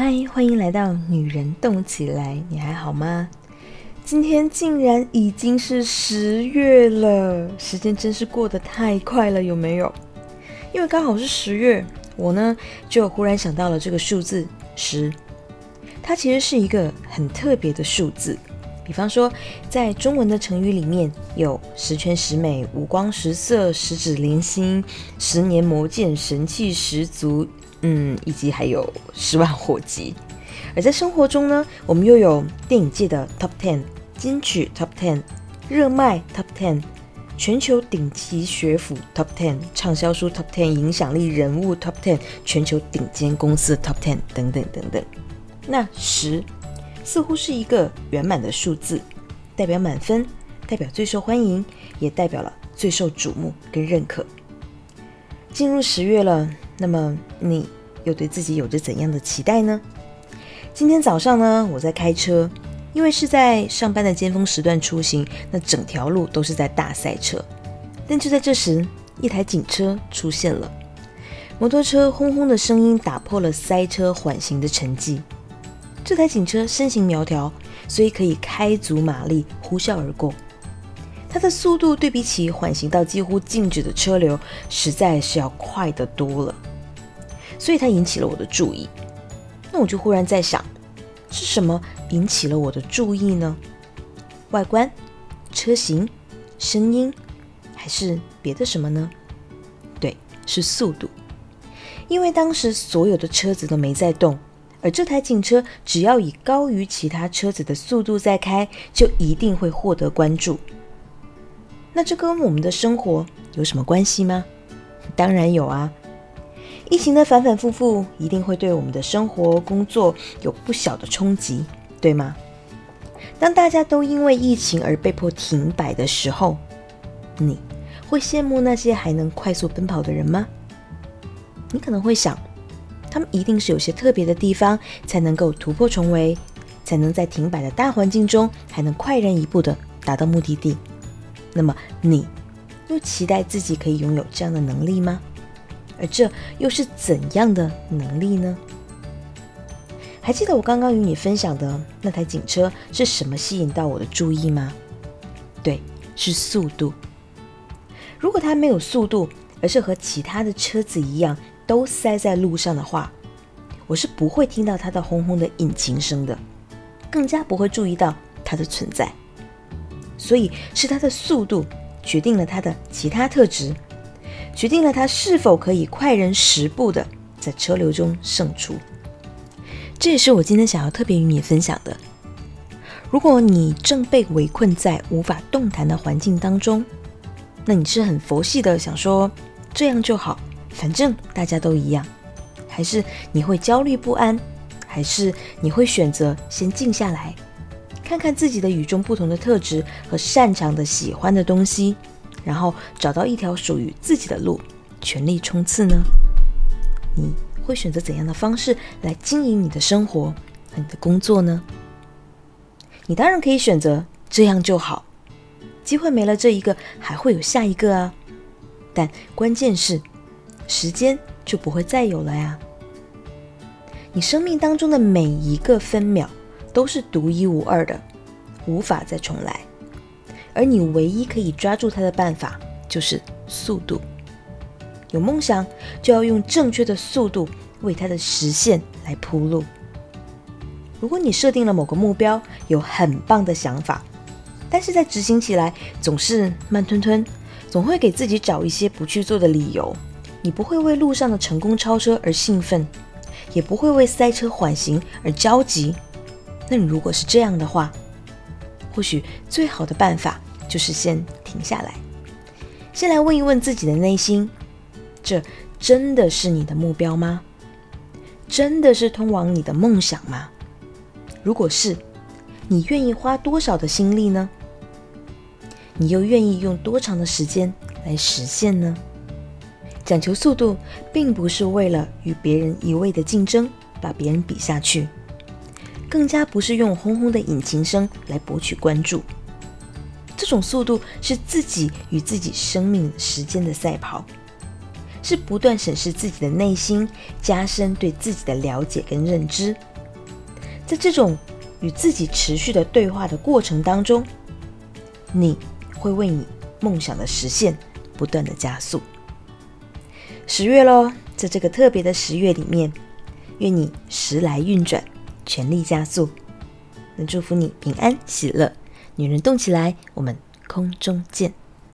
嗨，欢迎来到女人动起来，你还好吗？今天竟然已经是十月了，时间真是过得太快了，有没有？因为刚好是十月，我呢就忽然想到了这个数字十，它其实是一个很特别的数字。比方说，在中文的成语里面有十全十美、五光十色、十指连心、十年磨剑、神气十足。嗯，以及还有十万火急。而在生活中呢，我们又有电影界的 Top Ten、金曲 Top Ten、热卖 Top Ten、全球顶级学府 Top Ten、畅销书 Top Ten、影响力人物 Top Ten、全球顶尖公司 Top Ten 等等等等。那十似乎是一个圆满的数字，代表满分，代表最受欢迎，也代表了最受瞩目跟认可。进入十月了。那么你又对自己有着怎样的期待呢？今天早上呢，我在开车，因为是在上班的尖峰时段出行，那整条路都是在大塞车。但就在这时，一台警车出现了，摩托车轰轰的声音打破了塞车缓行的沉寂。这台警车身形苗条，所以可以开足马力呼啸而过。它的速度对比起缓行到几乎静止的车流，实在是要快得多了。所以它引起了我的注意，那我就忽然在想，是什么引起了我的注意呢？外观、车型、声音，还是别的什么呢？对，是速度。因为当时所有的车子都没在动，而这台警车只要以高于其他车子的速度在开，就一定会获得关注。那这跟我们的生活有什么关系吗？当然有啊。疫情的反反复复，一定会对我们的生活、工作有不小的冲击，对吗？当大家都因为疫情而被迫停摆的时候，你会羡慕那些还能快速奔跑的人吗？你可能会想，他们一定是有些特别的地方，才能够突破重围，才能在停摆的大环境中，还能快人一步的达到目的地。那么，你又期待自己可以拥有这样的能力吗？而这又是怎样的能力呢？还记得我刚刚与你分享的那台警车是什么吸引到我的注意吗？对，是速度。如果它没有速度，而是和其他的车子一样都塞在路上的话，我是不会听到它的轰轰的引擎声的，更加不会注意到它的存在。所以是它的速度决定了它的其他特质。决定了他是否可以快人十步的在车流中胜出。这也是我今天想要特别与你分享的。如果你正被围困在无法动弹的环境当中，那你是很佛系的想说这样就好，反正大家都一样，还是你会焦虑不安，还是你会选择先静下来，看看自己的与众不同的特质和擅长的、喜欢的东西。然后找到一条属于自己的路，全力冲刺呢？你会选择怎样的方式来经营你的生活和你的工作呢？你当然可以选择这样就好，机会没了这一个，还会有下一个啊。但关键是，时间就不会再有了呀。你生命当中的每一个分秒都是独一无二的，无法再重来。而你唯一可以抓住它的办法就是速度。有梦想就要用正确的速度为它的实现来铺路。如果你设定了某个目标，有很棒的想法，但是在执行起来总是慢吞吞，总会给自己找一些不去做的理由。你不会为路上的成功超车而兴奋，也不会为塞车缓行而焦急。那你如果是这样的话，或许最好的办法。就是先停下来，先来问一问自己的内心：这真的是你的目标吗？真的是通往你的梦想吗？如果是，你愿意花多少的心力呢？你又愿意用多长的时间来实现呢？讲求速度，并不是为了与别人一味的竞争，把别人比下去，更加不是用轰轰的引擎声来博取关注。这种速度是自己与自己生命时间的赛跑，是不断审视自己的内心，加深对自己的了解跟认知。在这种与自己持续的对话的过程当中，你会为你梦想的实现不断的加速。十月喽，在这个特别的十月里面，愿你时来运转，全力加速。能祝福你平安喜乐，女人动起来，我们空中见。